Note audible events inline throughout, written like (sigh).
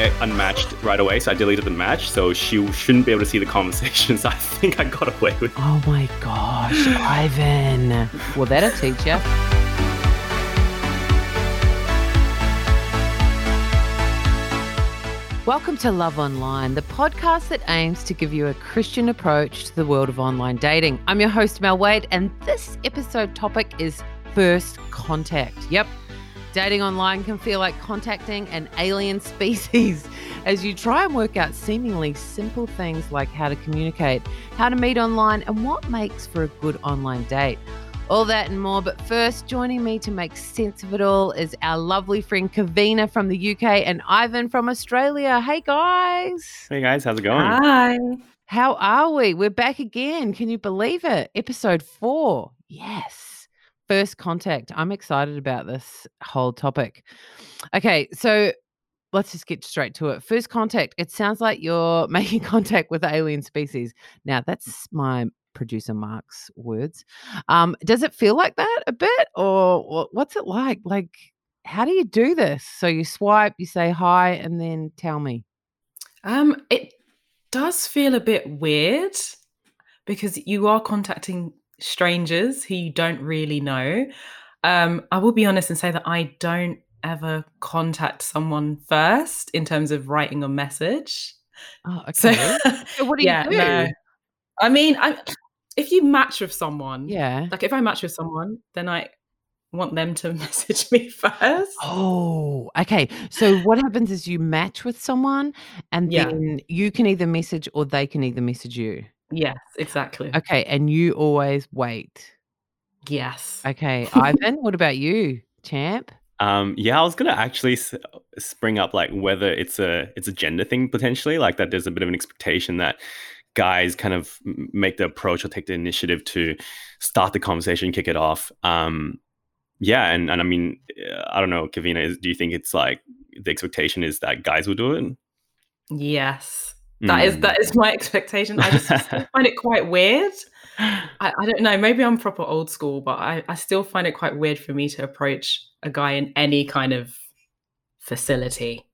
I unmatched right away, so I deleted the match, so she shouldn't be able to see the conversation. So (laughs) I think I got away with. Oh my gosh, Ivan! Well, that'll teach you. Welcome to Love Online, the podcast that aims to give you a Christian approach to the world of online dating. I'm your host, Mel Wade, and this episode topic is first contact. Yep, dating online can feel like contacting an alien (laughs) species as you try and work out seemingly simple things like how to communicate, how to meet online, and what makes for a good online date. All that and more. But first, joining me to make sense of it all is our lovely friend Kavina from the UK and Ivan from Australia. Hey, guys. Hey guys, how's it going? Hi. How are we? We're back again. Can you believe it? Episode four. Yes. First contact. I'm excited about this whole topic. Okay, so let's just get straight to it. First contact. It sounds like you're (laughs) making contact with alien species. Now, that's my producer Mark's words. Um, does it feel like that a bit, or what's it like? Like, how do you do this? So you swipe, you say hi, and then tell me. Um, it does feel a bit weird because you are contacting strangers who you don't really know. Um, I will be honest and say that I don't ever contact someone first in terms of writing a message. Oh, (laughs) So, okay. So what do you yeah, do? no. I mean, I, if you match with someone, Yeah. like if I match with someone, then I want them to (laughs) message me first. Oh, okay. So what happens is you match with someone and Yeah. then you can either message or they can either message you. Yes, exactly. Okay. And you always wait. Yes. Okay. (laughs) Ivan, what about you, champ? Um, yeah, I was gonna actually s- spring up like whether it's a it's a gender thing potentially, like that. There's a bit of an expectation that guys kind of make the approach or take the initiative to start the conversation, kick it off. Um, yeah, and and I mean, uh, I don't know, Kavina, is, do you think it's like the expectation is that guys will do it? Yes. That is Mm. that is my (laughs) expectation. I just find it quite weird. I, I don't know. Maybe I'm proper old school, but I, I still find it quite weird for me to approach a guy in any kind of facility.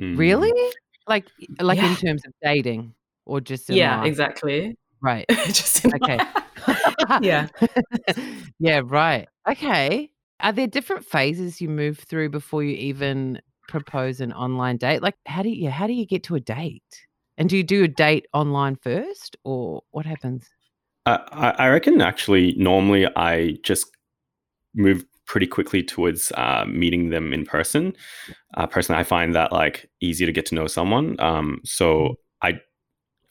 Mm. Really? Like like in terms of dating or just in Yeah, life? exactly. Right. (laughs) just in Okay. (laughs) yeah. yeah, right. Okay. Are there different phases you move through before you even propose an online date? Like how do you how do you get to a date? And do you do a date online first or what happens? I, I I reckon actually normally I just move pretty quickly towards uh, meeting them in person. Uh, personally, I find that like easier to get to know someone. Um, so I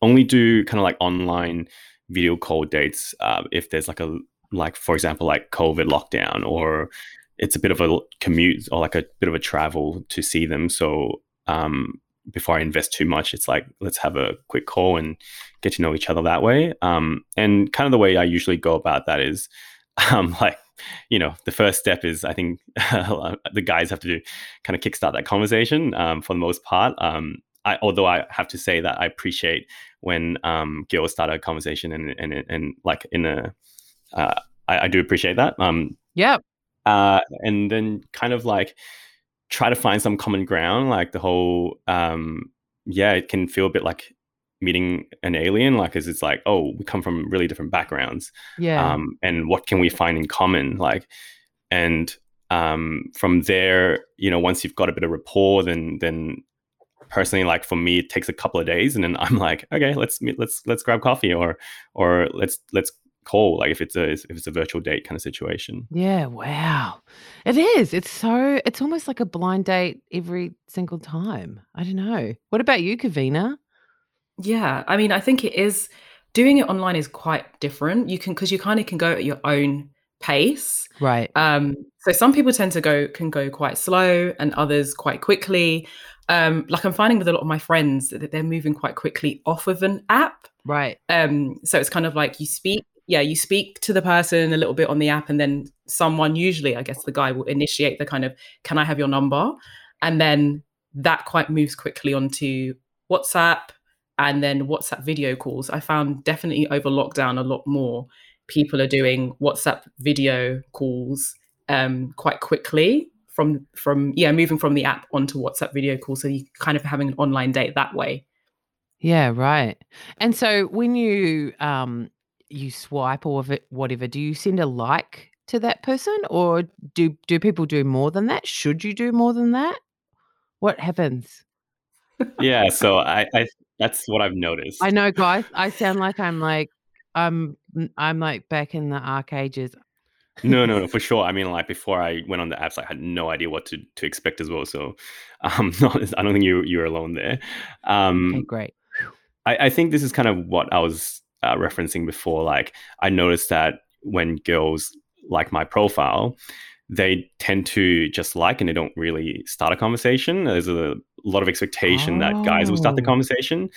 only do kind of like online video call dates uh, if there's like a like for example like COVID lockdown or it's a bit of a commute or like a bit of a travel to see them. So um, before I invest too much, it's like let's have a quick call and get to know each other that way. Um, and kind of the way I usually go about that is (laughs) um, like, you know, the first step is I think (laughs) the guys have to do, kind of kickstart that conversation um, for the most part. Um, I, although I have to say that I appreciate when um, girls start a conversation and and, and like in a, uh, I, I do appreciate that. Um, Yep. uh, and then kind of like try to find some common ground like the whole um yeah it can feel a bit like meeting an alien like as it's like oh we come from really different backgrounds Yeah. um and what can we find in common like and um from there you know once you've got a bit of rapport then then personally like for me it takes a couple of days and then i'm like okay let's meet let's let's grab coffee or or let's let's call like if it's a if it's a virtual date kind of situation yeah, wow. It is. It's so it's almost like a blind date every single time. I don't know. What about you, Kavina? Yeah. I mean, I think it is doing it online is quite different. You can because you kind of can go at your own pace. Right. Um, so some people tend to go can go quite slow and others quite quickly. Um, like I'm finding with a lot of my friends that they're moving quite quickly off of an app. Right. Um, so it's kind of like you speak, yeah, you speak to the person a little bit on the app, and then someone, usually, I guess the guy will initiate the kind of, can I have your number? And then that quite moves quickly onto WhatsApp and then WhatsApp video calls. I found definitely over lockdown a lot more people are doing WhatsApp video calls um, quite quickly from from yeah moving from the app onto WhatsApp video call, so you kind of having an online date that way. Yeah, right. And so when you um you swipe or whatever, do you send a like to that person or do do people do more than that? Should you do more than that? What happens? Yeah, (laughs) so I, I that's what I've noticed. I know, guys. I sound like I'm like I'm I'm like back in the arc ages. no, no, no, (laughs) for sure. I mean, like before I went on the apps, I had no idea what to, to expect as well. So, (laughs) um, not, I don't think you you're alone there. Um, okay, great. I, I think this is kind of what I was uh, referencing before. Like, I noticed that when girls like my profile, they tend to just like and they don't really start a conversation. There's a lot of expectation oh. that guys will start the oh. conversation,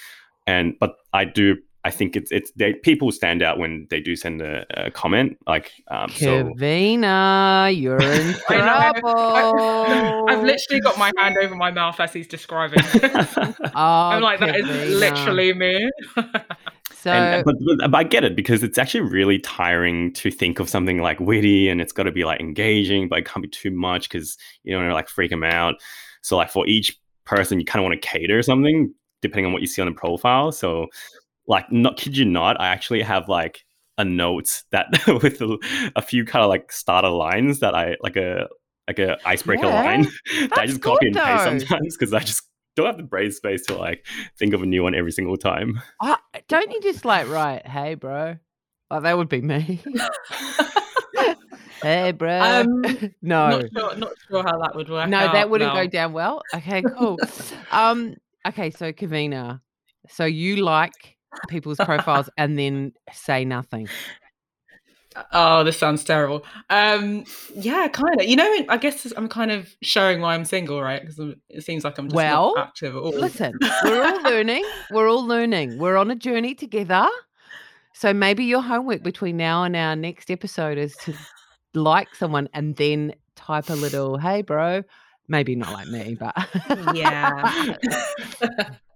and but I do. I think it's it's they people stand out when they do send a, a comment like um, Kavina, so. you're in (laughs) trouble. I, have literally got my hand over my mouth as he's describing. (laughs) oh, I'm like Kavina. that is literally me. (laughs) So, and, but, but, I get it because it's actually really tiring to think of something like witty and it's got to be like engaging, but it can't be too much because you don't know like freak them out. So like for each person, you kind of want to cater something depending on what you see on the profile. So like, not kid you not, I actually have like a note that (laughs) with a, a few kind of like starter lines that I like a like a icebreaker yeah, line (laughs) that I just copy and paste sometimes because I just (laughs) don't have the brain space to like think of a new one every single time. Uh, don't you just like write, hey, bro? Like that would be me. (laughs) hey, bro. Um, (laughs) no, not sure, not sure how that would work. No, out, that wouldn't no. go down well. Okay, cool. um, okay, so Kavina, so you like people's profiles and then say nothing. Oh, this sounds terrible. Um, yeah, kind of. You know, I guess I'm kind of showing why I'm single, right? Because it seems like I'm just well, not active at all. Listen, (laughs) we're all learning. We're all learning. We're on a journey together. So maybe your homework between now and our next episode is to like someone and then type a little, "Hey, bro." Maybe not like me, but yeah. (laughs) (laughs)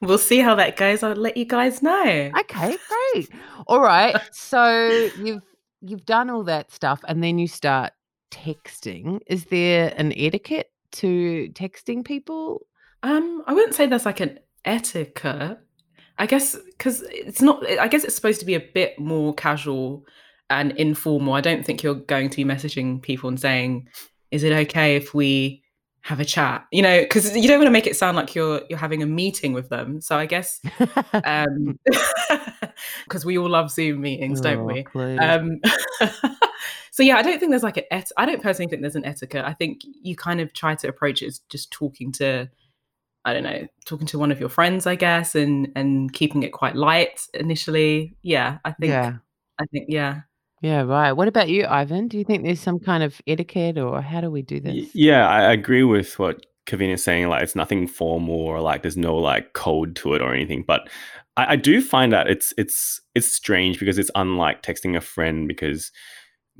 we'll see how that goes. I'll let you guys know. Okay, great. All right. So (laughs) you've you've done all that stuff and then you start texting. Is there an etiquette to texting people? Um, I wouldn't say there's like an etiquette. I guess because it's not. I guess it's supposed to be a bit more casual and informal. I don't think you're going to be messaging people and saying, "Is it okay if we have a chat you know because you don't want to make it sound like you're you're having a meeting with them. So i guess (laughs) um (laughs) because we all love zoom meetings don't we? um (laughs) so yeah i don't think there's like an et- i don't personally think there's an etiquette. I think you kind of try to approach it as just talking to i don't know talking to one of your friends i guess and and keeping it quite light initially. Yeah i think yeah. I think yeah yeah, right. What about you, Ivan? Do you think there's some kind of etiquette or how do we do this? Yeah, I agree with what Kavin is saying. Like, it's nothing formal or like there's no like code to it or anything. But I, I do find that it's it's it's strange because it's unlike texting a friend because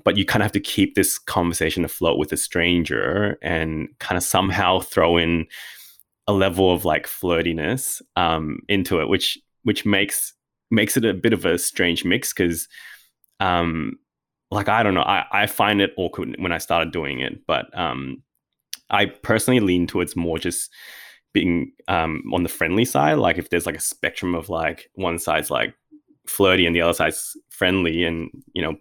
but you kind of have to keep this conversation afloat with a stranger and kind of somehow throw in a level of like flirtiness um, into it, which which makes makes it a bit of a strange mix because um, like I don't know, I, I find it awkward when I started doing it, but um, I personally lean towards more just being um, on the friendly side. Like if there's like a spectrum of like one side's like flirty and the other side's friendly, and you know,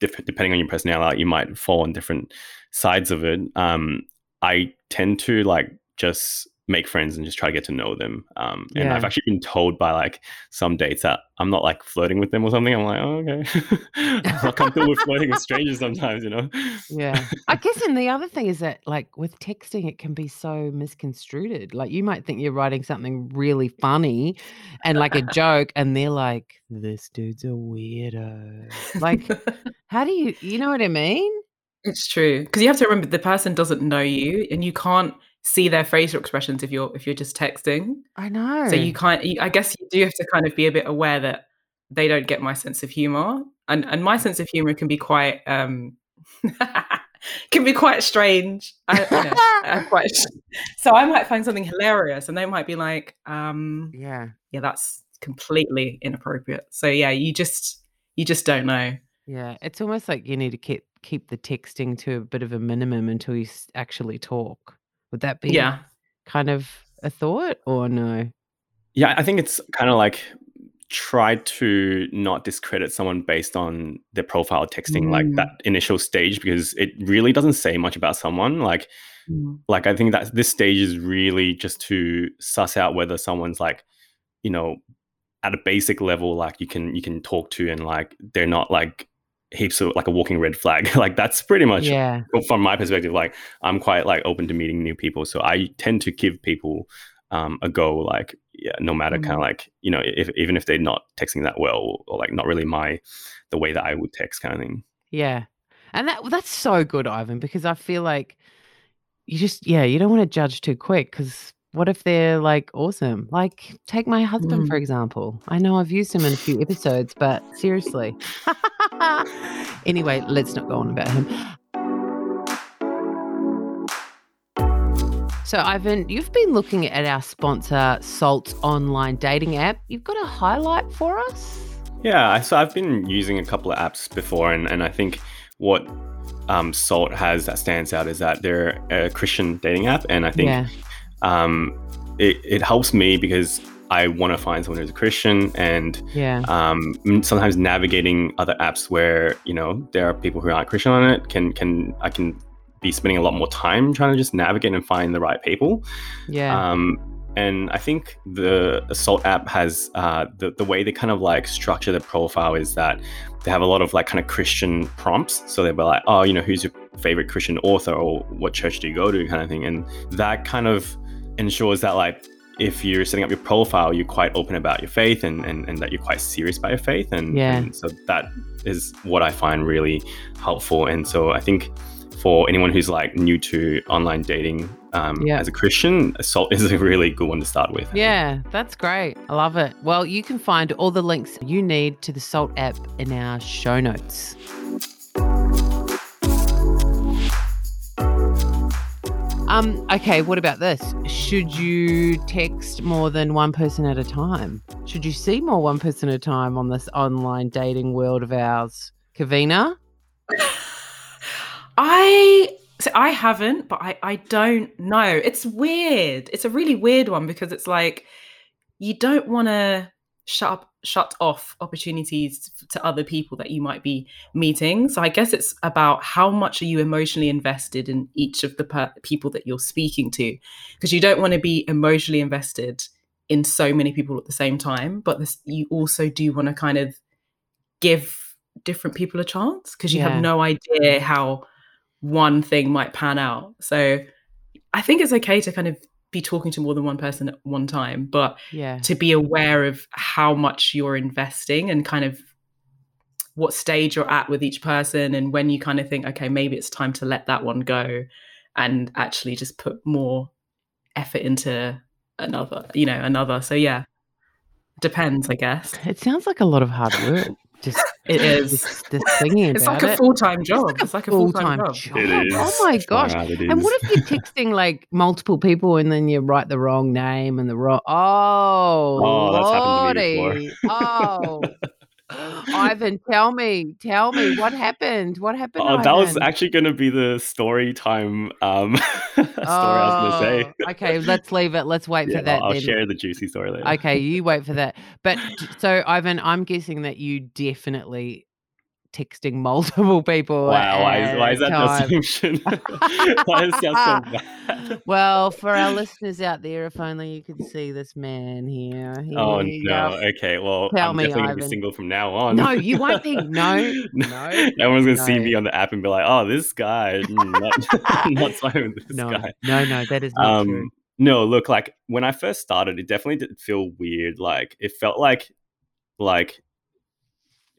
dif- depending on your personality, you might fall on different sides of it. Um, I tend to like just make friends and just try to get to know them. Um, and yeah. I've actually been told by like some dates that I'm not like flirting with them or something. I'm like, oh, okay. (laughs) I'm not comfortable with flirting with strangers sometimes, you know? Yeah. I guess, and the other thing is that like with texting, it can be so misconstrued. Like you might think you're writing something really funny and like a joke, and they're like, this dude's a weirdo. Like, (laughs) how do you, you know what I mean? It's true. Because you have to remember the person doesn't know you and you can't see their facial expressions if you're if you're just texting. I know. So you can't. You, I guess you do have to kind of be a bit aware that they don't get my sense of humor, and and my sense of humor can be quite um (laughs) can be quite strange. I, you know, I'm (laughs) quite so I might find something hilarious, and they might be like, um, yeah, yeah, that's completely inappropriate. So yeah, you just you just don't know. Yeah, it's almost like you need to keep keep the texting to a bit of a minimum until you s- actually talk. Would that be Yeah. kind of a thought or no? Yeah, I think it's kind of like try to not discredit someone based on their profile texting like Mm. that initial stage because it really doesn't say much about someone like Mm. like i think that this stage is really just to suss out whether someone's like you know at a basic level like you can you can talk to and like they're not like heaps of like a walking red flag (laughs) like that's pretty much Yeah. from my perspective like i'm quite like open to meeting new people so i tend to give people um, a go like yeah no matter kind of like you know if, even if they're not texting that well or, or like not really my the way that i would text kind of thing Yeah. And that that's so good, Ivan, because I feel like you just yeah, you don't want to judge too quick because what if they're like awesome? Like take my husband for example. I know I've used him in a few episodes, but seriously. (laughs) (laughs) anyway, let's not go on about him. So, Ivan, you've been looking at our sponsor, Salt's online dating app. You've got a highlight for us? Yeah, so I've been using a couple of apps before, and, and I think what um, Salt has that stands out is that they're a Christian dating app, and I think yeah. um, it, it helps me because I want to find someone who's a Christian, and Yeah. um, sometimes navigating other apps where you know there are people who aren't Christian on it can can I can be spending a lot more time trying to just navigate and find the right people. Yeah. Um, and I think the Salt app has uh, the the way they kind of like structure the profile is that they have a lot of like kind of Christian prompts. So they'll be like, oh, you know, who's your favorite Christian author or what church do you go to, kind of thing. And that kind of ensures that like if you're setting up your profile, you're quite open about your faith and and, and that you're quite serious about your faith. And, Yeah. and so that is what I find really helpful. And so I think for anyone who's like new to online dating um, as a Christian, Salt is a really good one to start with. Yeah, that's great. I love it. Well, you can find all the links you need to the Salt app in our show notes. Um, okay, what about this? Should you text more than one person at a time? Should you see more one person at a time on this online dating world of ours? Kavina? (laughs) I so I haven't, but I I don't know. It's weird. It's a really weird one because it's like you don't want to shut up, shut off opportunities to other people that you might be meeting. So I guess it's about how much are you emotionally invested in each of the per- people that you're speaking to, because you don't want to be emotionally invested in so many people at the same time, but this, you also do want to kind of give different people a chance because you Yeah. have no idea how one thing might pan out. So I think it's okay to kind of be talking to more than one person at one time, but Yeah. to be aware of how much you're investing and kind of what stage you're at with each person and when you kind of think okay maybe it's time to let that one go and actually just put more effort into another you know another so yeah depends i guess It sounds like a lot of hard work. Just It (laughs) is. Just, just thinking it's about like a full-time job it's like a full-time, job It is. Oh my gosh. Wow, And what if you're texting like multiple people and then you write the wrong name and the wrong? Oh, Oh, that's happened to me lordy. Oh, (laughs) Ivan, tell me, tell me what happened. What happened? Oh, that was actually going to be the story time um, (laughs) story I was going to say. Oh, okay, let's leave it. Let's wait Yeah, for that. I'll then. share the juicy story later. Okay, you wait for that. But so, Ivan, I'm guessing that you definitely texting multiple people. Wow, why is, why is that a the assumption? why it sound so (laughs) bad? Well, for our (laughs) listeners out there, if only you could see this man here. Oh Here you no! go. Okay, well, Tell I'm me, definitely gonna be Ivan. single from now on. No, you won't be. (laughs) No, no, no one's gonna see me on the app and be like, "Oh, this guy, mm, not, not with this no, guy." no, no. That is not true. Um, no, look, like when I first started, it definitely did feel weird. Like it felt like, like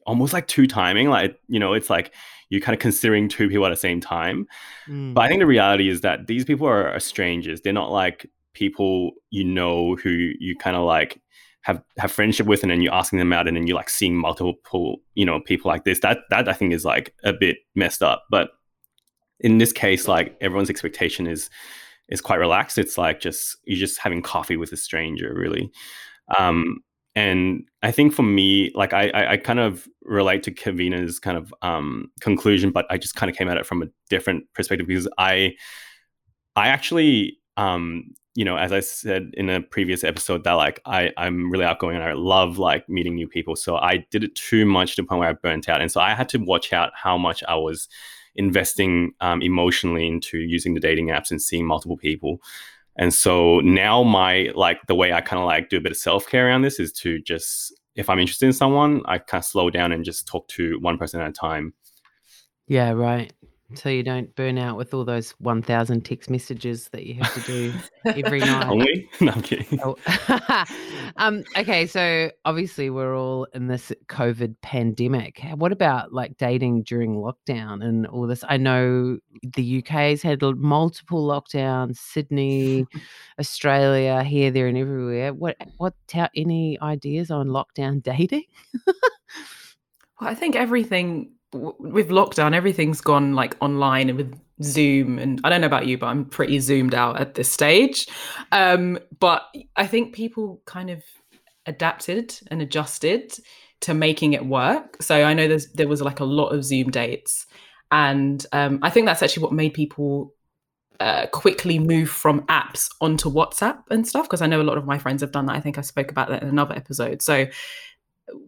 almost like two timing. Like you know, it's like you're kind of considering two people at the same time. Mm, But I think the reality is that these people are, are strangers. They're not like people you know who you kind of like have have friendship with, and then you're asking them out, and then you're like seeing multiple you know people like this. That that I think is like a bit messed up. But in this case, like everyone's expectation is is quite relaxed. It's like just you're just having coffee with a stranger, really. Um, and I think for me, like I, I, I kind of relate to Kavina's kind of um, conclusion, but I just kind of came at it from a different perspective because I, I actually, um, you know, as I said in a previous episode, that like I, I'm really outgoing and I love like meeting new people. So I did it too much to the point where I burnt out, and so I had to watch out how much I was investing um, emotionally into using the dating apps and seeing multiple people. And so now my like the way I kind of like do a bit of self care around this is to just if I'm interested in someone, I kind of slow down and just talk to one person at a time. Yeah, right. So you don't burn out with all those 1,000 text messages that you have to do every (laughs) night. Only? (laughs) No, I'm kidding. Oh. (laughs) um, okay, so obviously we're all in this COVID pandemic. What about like dating during lockdown and all this? I know the UK's had multiple lockdowns, Sydney, Australia, here, there, and everywhere. What, what, any ideas on lockdown dating? well, I think everything with lockdown, everything's gone like online and with Zoom. And I don't know about you, but I'm pretty zoomed out at this stage. Um, but I think people kind of adapted and adjusted to making it work. So I know there's there was like a lot of Zoom dates, and um, I think that's actually what made people uh, quickly move from apps onto WhatsApp and stuff. Because I know a lot of my friends have done that. I think I spoke about that in another episode. So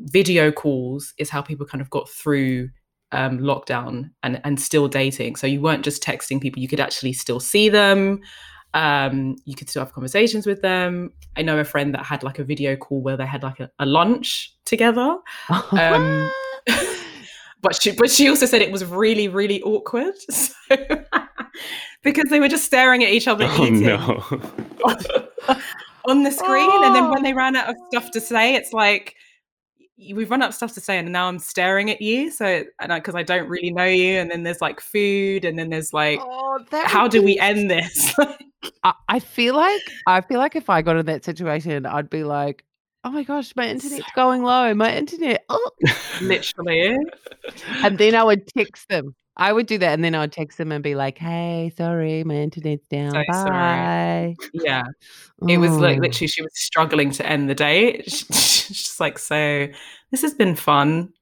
video calls is how people kind of got through um, lockdown and and still dating. So you weren't just texting people; you could actually still see them. Um, you could still have conversations with them. I know a friend that had like a video call where they had like a, a lunch together. (laughs) Um, but she but she also said it was really really awkward (laughs) so, because they were just staring at each other oh, eating no. (laughs) on the screen, oh. and then when they ran out of stuff to say, it's like we've run up stuff to say and now i'm staring at you so and because I, I, don't really know you and then there's like food and then there's like oh, how do we end this? (laughs) I, I, feel like i feel like if i got in that situation i'd be like oh my gosh my internet's going low my internet oh. literally and then i would text them I would do that, and then I would text them and be like, "Hey, sorry, my internet's down. So Bye." Sorry. Yeah, it was like literally she was struggling to end the day. (laughs) She's just like, "So this has been fun.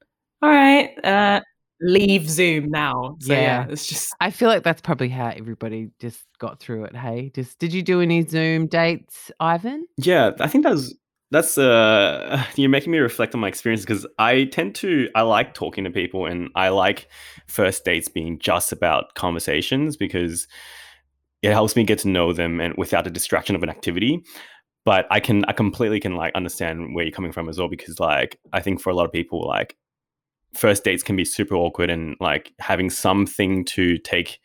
All right, uh, leave Zoom now." So yeah. yeah, it's just. I feel like that's probably how everybody just got through it. Hey, just did you do any Zoom dates, Ivan? Yeah, I think that was that's uh (laughs) you're making me reflect on my experience because i tend to i like talking to people and i like first dates being just about conversations because it helps me get to know them and without the distraction of an activity. But i can i completely can like understand where you're coming from as well because like i think for a lot of people like first dates can be super awkward and like having something to take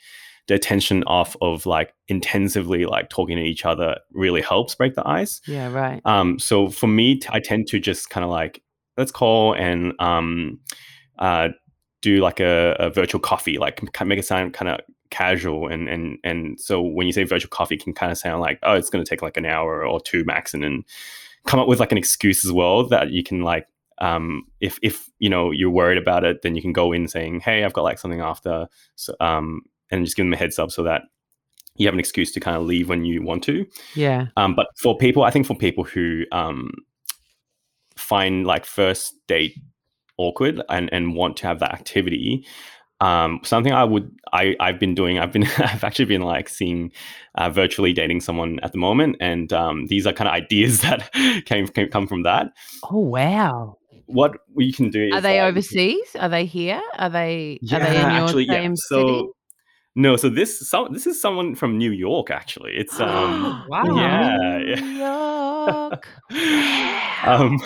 the attention off of like intensively like talking to each other really helps break the ice. Yeah, right. Um, so for me, I tend to just kind of like let's call and um, uh, do like a, a virtual coffee, like make it sound kind of casual and and and so when you say virtual coffee, it can kind of sound like oh, it's going to take like an hour or two max, and then come up with like an excuse as well that you can like um, if if you know you're worried about it, then you can go in saying, "Hey, I've got like something after, so, um, and just give them a heads up so that you have an excuse to kind of leave when you want to. Yeah. Um, but for people, I think for people who um, find like first date awkward and, and want to have that activity, um, something I would I I've been doing I've been (laughs) I've actually been like seeing uh, virtually dating someone at the moment, and um, these are kind of ideas (laughs) that came, came come from that. Oh wow! What we can do are they like, overseas? Are they here? Are they yeah, are they in your actually, same yeah. So, city? No, so this some this is someone from New York actually. It's um (gasps) wow. yeah, New (laughs) York. um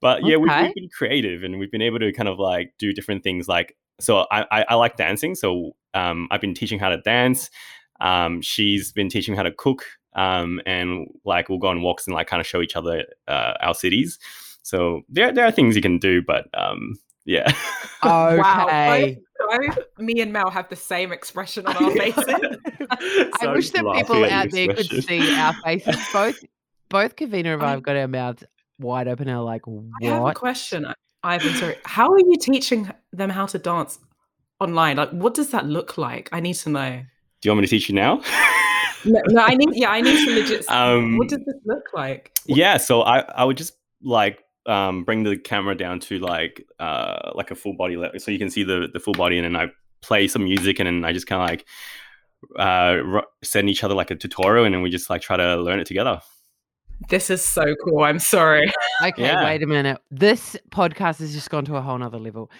but yeah, we've, we've been creative and we've been able to kind of like do different things like so I, I, I like dancing, so um I've been teaching how to dance. Um she's been teaching how to cook. Um and like we'll go on walks and like kind of show each other uh, our cities. So there there are things you can do, but um yeah. (laughs) Okay. Both, both me and Mel have the same expression on our (laughs) faces. (laughs) I wish that people out there could see our (laughs) faces. Both both Kavina and I I- have got our mouths wide open and are like, what? I have a question, Ivan. Sorry, how are you teaching them how to dance online? Like, what does that look like? I need to know. Do you want me to teach you now? No, no I need. Yeah, I need to legit. Um, what does this look like? yeah so i i would just like um, bring the camera down to like uh, like a full body level, so you can see the the full body, and then I play some music, and then I just kind of like uh, send each other like a tutorial, and then we just like try to learn it together. This is so cool. I'm sorry. (laughs) Okay, Yeah. wait a minute. This podcast has just gone to a whole nother level.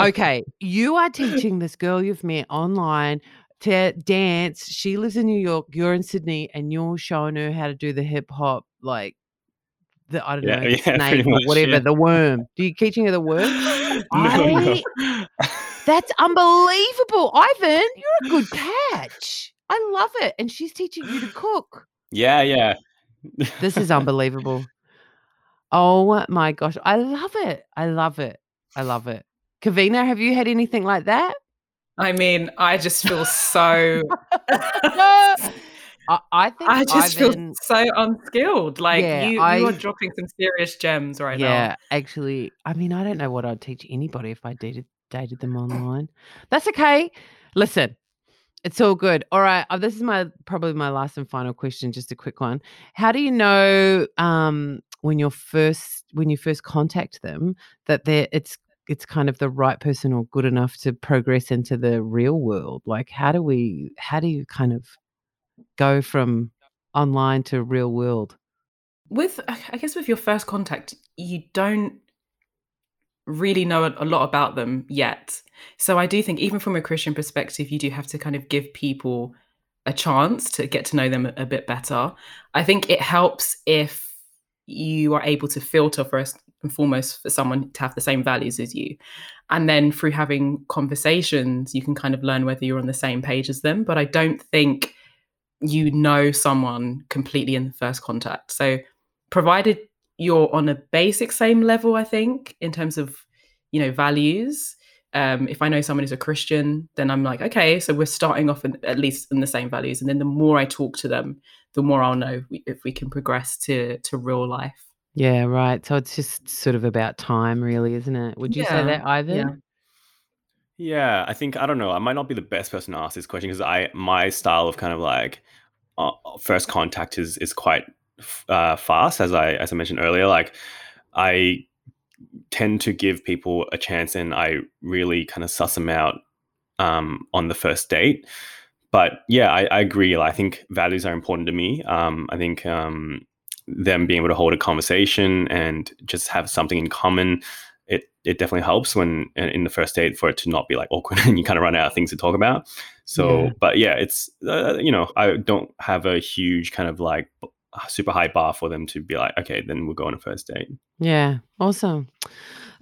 Okay, you are (laughs) teaching this girl you've met online to dance. She lives in New York, you're in Sydney, and you're showing her how to do the hip hop, like the I don't Yeah, know, (laughs) yeah, snake or whatever, yeah. the worm. Do you teaching her the worm? (laughs) no, I- no. That's unbelievable. Ivan, you're a good catch. I love it. And she's teaching you to cook. yeah, yeah. This is (laughs) unbelievable. Oh my gosh. I love it. I love it. I love it. Kavina, have you had anything like that? I mean, I just feel so. I, I think I just Ivan, feel so unskilled. Like Yeah, you, I- you are dropping some serious gems right yeah, now. Yeah, actually, I mean, I don't know what I'd teach anybody if I dated dated them online. That's okay. Listen, it's all good. All right, uh, this is my probably my last and final question. Just a quick one. How do you know um, when you're first when you first contact them that they're it's it's kind of the right person or good enough to progress into the real world? Like, how do we? How do you kind of go from online to real world? With, I guess, with your first contact, you don't really know a, lot about them yet. So I do think, even from a Christian perspective, you do have to kind of give people a chance to get to know them a bit better. I think it helps if you are able to filter first and foremost for someone to have the same values as you. And then through having conversations, you can kind of learn whether you're on the same page as them. But I don't think you know someone completely in the first contact. So provided you're on a basic same level, I think, in terms of, you know, values. Um, if I know someone who's a Christian, then I'm like, okay, so we're starting off in, at least in the same values. And then the more I talk to them, the more I'll know if we, if we can progress to to real life. Yeah, right. So it's just sort of about time, really, isn't it? Would you say that, Ivan? yeah. Yeah, I think I don't know. I might not be the best person to ask this question because I my style of kind of like uh, first contact is is quite uh, fast, as I as I mentioned earlier. Like I tend to give people a chance, and I really kind of suss them out um, on the first date. But yeah, I, I agree. I think values are important to me. Um, I think um, them being able to hold a conversation and just have something in common it it definitely helps when in the first date for it to not be like (laughs) awkward and you kind of run out of things to talk about. So, Yeah. but yeah, it's uh, you know I don't have a huge kind of like super high bar for them to be like okay then we'll go on a first date. Yeah, awesome.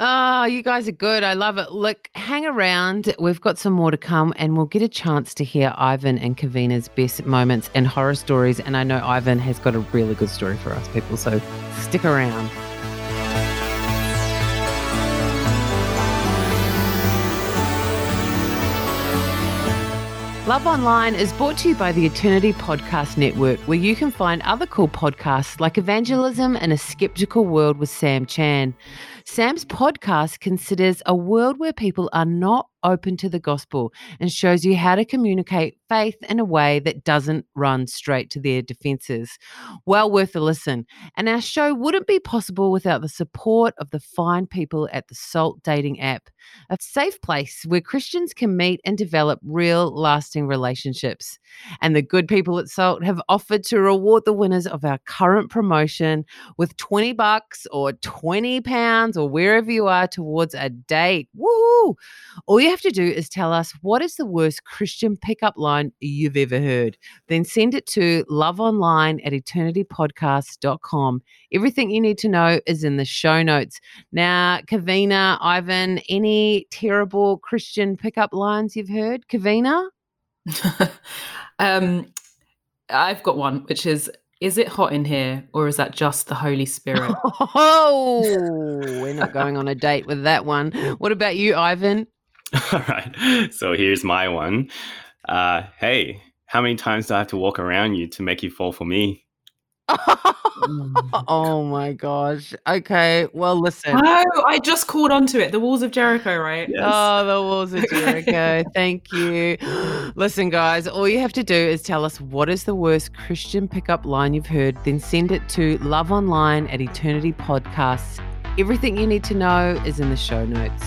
Oh, you guys are good. I love it. Look, hang around. We've got some more to come, and we'll get a chance to hear Ivan and Kavina's best moments and horror stories. And I know Ivan has got a really good story for us, people. So stick around. Love Online is brought to you by the Eternity Podcast Network, where you can find other cool podcasts like Evangelism in a Skeptical World with Sam Chan. Sam's podcast considers a world where people are not open to the gospel and shows you how to communicate faith in a way that doesn't run straight to their defenses. Well worth a listen. And our show wouldn't be possible without the support of the fine people at the Salt Dating app, a safe place where Christians can meet and develop real, lasting relationships. And the good people at Salt have offered to reward the winners of our current promotion with 20 bucks or 20 pounds or wherever you are towards a date. Woohoo! All you have to do is tell us what is the worst Christian pickup line you've ever heard. Then send it to loveonline at eternitypodcast.com. Everything you need to know is in the show notes. Now, Kavina, Ivan, any terrible Christian pickup lines you've heard? Kavina? (laughs) um, I've got one, which is Is it hot in here or is that just the Holy Spirit? (laughs) Oh, we're not (laughs) going on a date with that one. What about you, Ivan? (laughs) All right. So here's my one. Uh, hey, how many times do I have to walk around you to make you fall for me? (laughs) oh my gosh. Okay. Well, listen. Oh, I just called onto it. The walls of Jericho, right? Yes. Oh, the walls of Jericho. (laughs) Thank you. (gasps) Listen, guys, all you have to do is tell us what is the worst Christian pickup line you've heard, then send it to Love Online at Eternity Podcasts. Everything you need to know is in the show notes.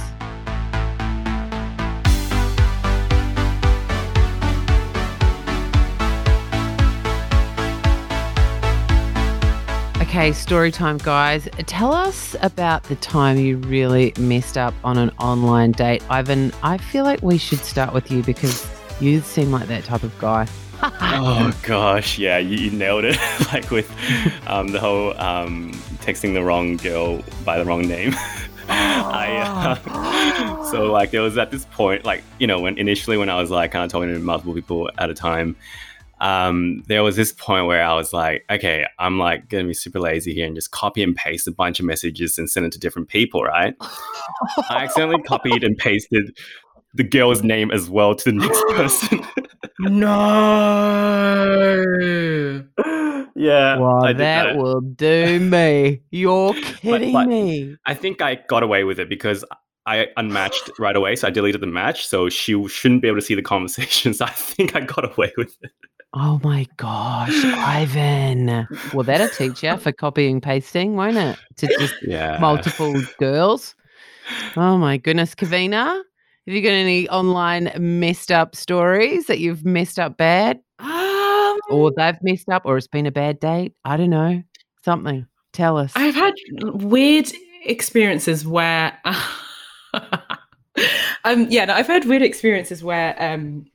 Okay, story time, guys. Tell us about the time you really messed up on an online date. Ivan, I feel like we should start with you because you seem like that type of guy. (laughs) oh gosh, yeah, you, you nailed it. (laughs) like with um, the whole um, texting the wrong girl by the wrong name. (laughs) I uh, so like there was at this point, like you know, when initially when I was like kind of talking to multiple people at a time, um, there was this point where I was like, okay, I'm like gonna be super lazy here and just copy and paste a bunch of messages and send it to different people, right? I accidentally (laughs) copied and pasted the girl's name as well to the next (gasps) person. no. (laughs) yeah, Well, did that, will do me. You're (laughs) kidding but- me. I think I got away with it because I unmatched (gasps) right away, so I deleted the match, so she shouldn't be able to see the conversation. (laughs) So I think I got away with it. Oh my gosh, Ivan. Well, that'll teach you for copying pasting, won't it? To just Yeah, multiple girls. Oh my goodness, Kavina. Have you got any online messed up stories that you've messed up bad? Um, Or they've messed up, or it's been a bad date? I don't know. Something. Tell us. I've had weird experiences where, (laughs) (laughs) um, yeah, no, I've had weird experiences where, um,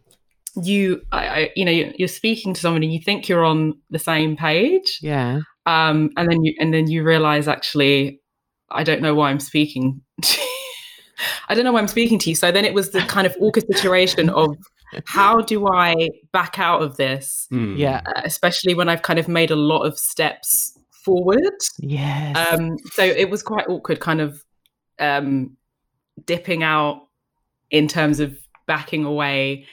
you, I, I, you know, you're, you're speaking to someone and you think you're on the same page, yeah. um, and then you, and then you realize actually, I don't know why I'm speaking. to- I don't know why I'm speaking to you. So then it was the kind of awkward situation of how do I back out of this, Hmm. Yeah. uh, especially when I've kind of made a lot of steps forward. Yes. Um, so it was quite awkward, kind of um, dipping out in terms of backing away.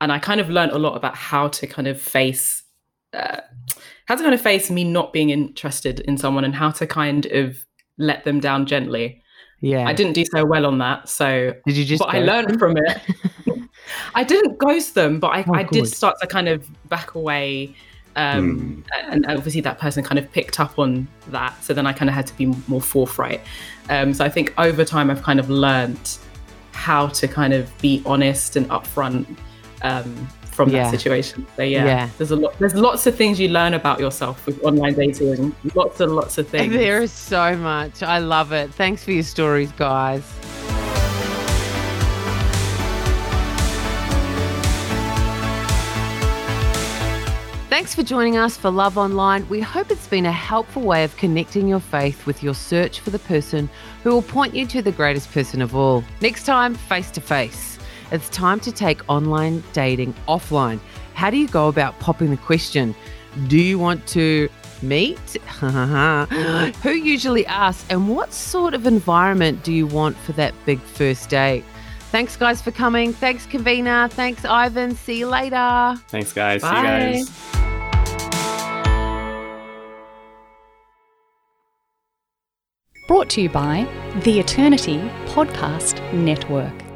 And I kind of learned a lot about how to kind of face, uh, how to kind of face me not being interested in someone and how to kind of let them down gently. yeah. I didn't do so well on that. So, Did you just? but I learned them? from it. (laughs) I didn't ghost them, but I, Oh, I did start to kind of back away. Um, Hmm. And obviously, that person kind of picked up on that. So then I kind of had to be more forthright. Um, so I think over time, I've kind of learned how to kind of be honest and upfront um, from Yeah. that situation. So yeah, Yeah. there's a lot. There's lots of things you learn about yourself with online dating. Lots and lots of (laughs) things. There is so much. I love it. Thanks for your stories, guys. Thanks for joining us for Love Online. We hope it's been a helpful way of connecting your faith with your search for the person who will point you to the greatest person of all. Next time, face to face. It's time to take online dating offline. How do you go about popping the question? Do you want to meet? (laughs) Who usually asks? And what sort of environment do you want for that big first date? Thanks, guys, for coming. Thanks, Kavina. Thanks, Ivan. See you later. Thanks, guys. See Bye. you guys. Brought to you by the Eternity Podcast Network.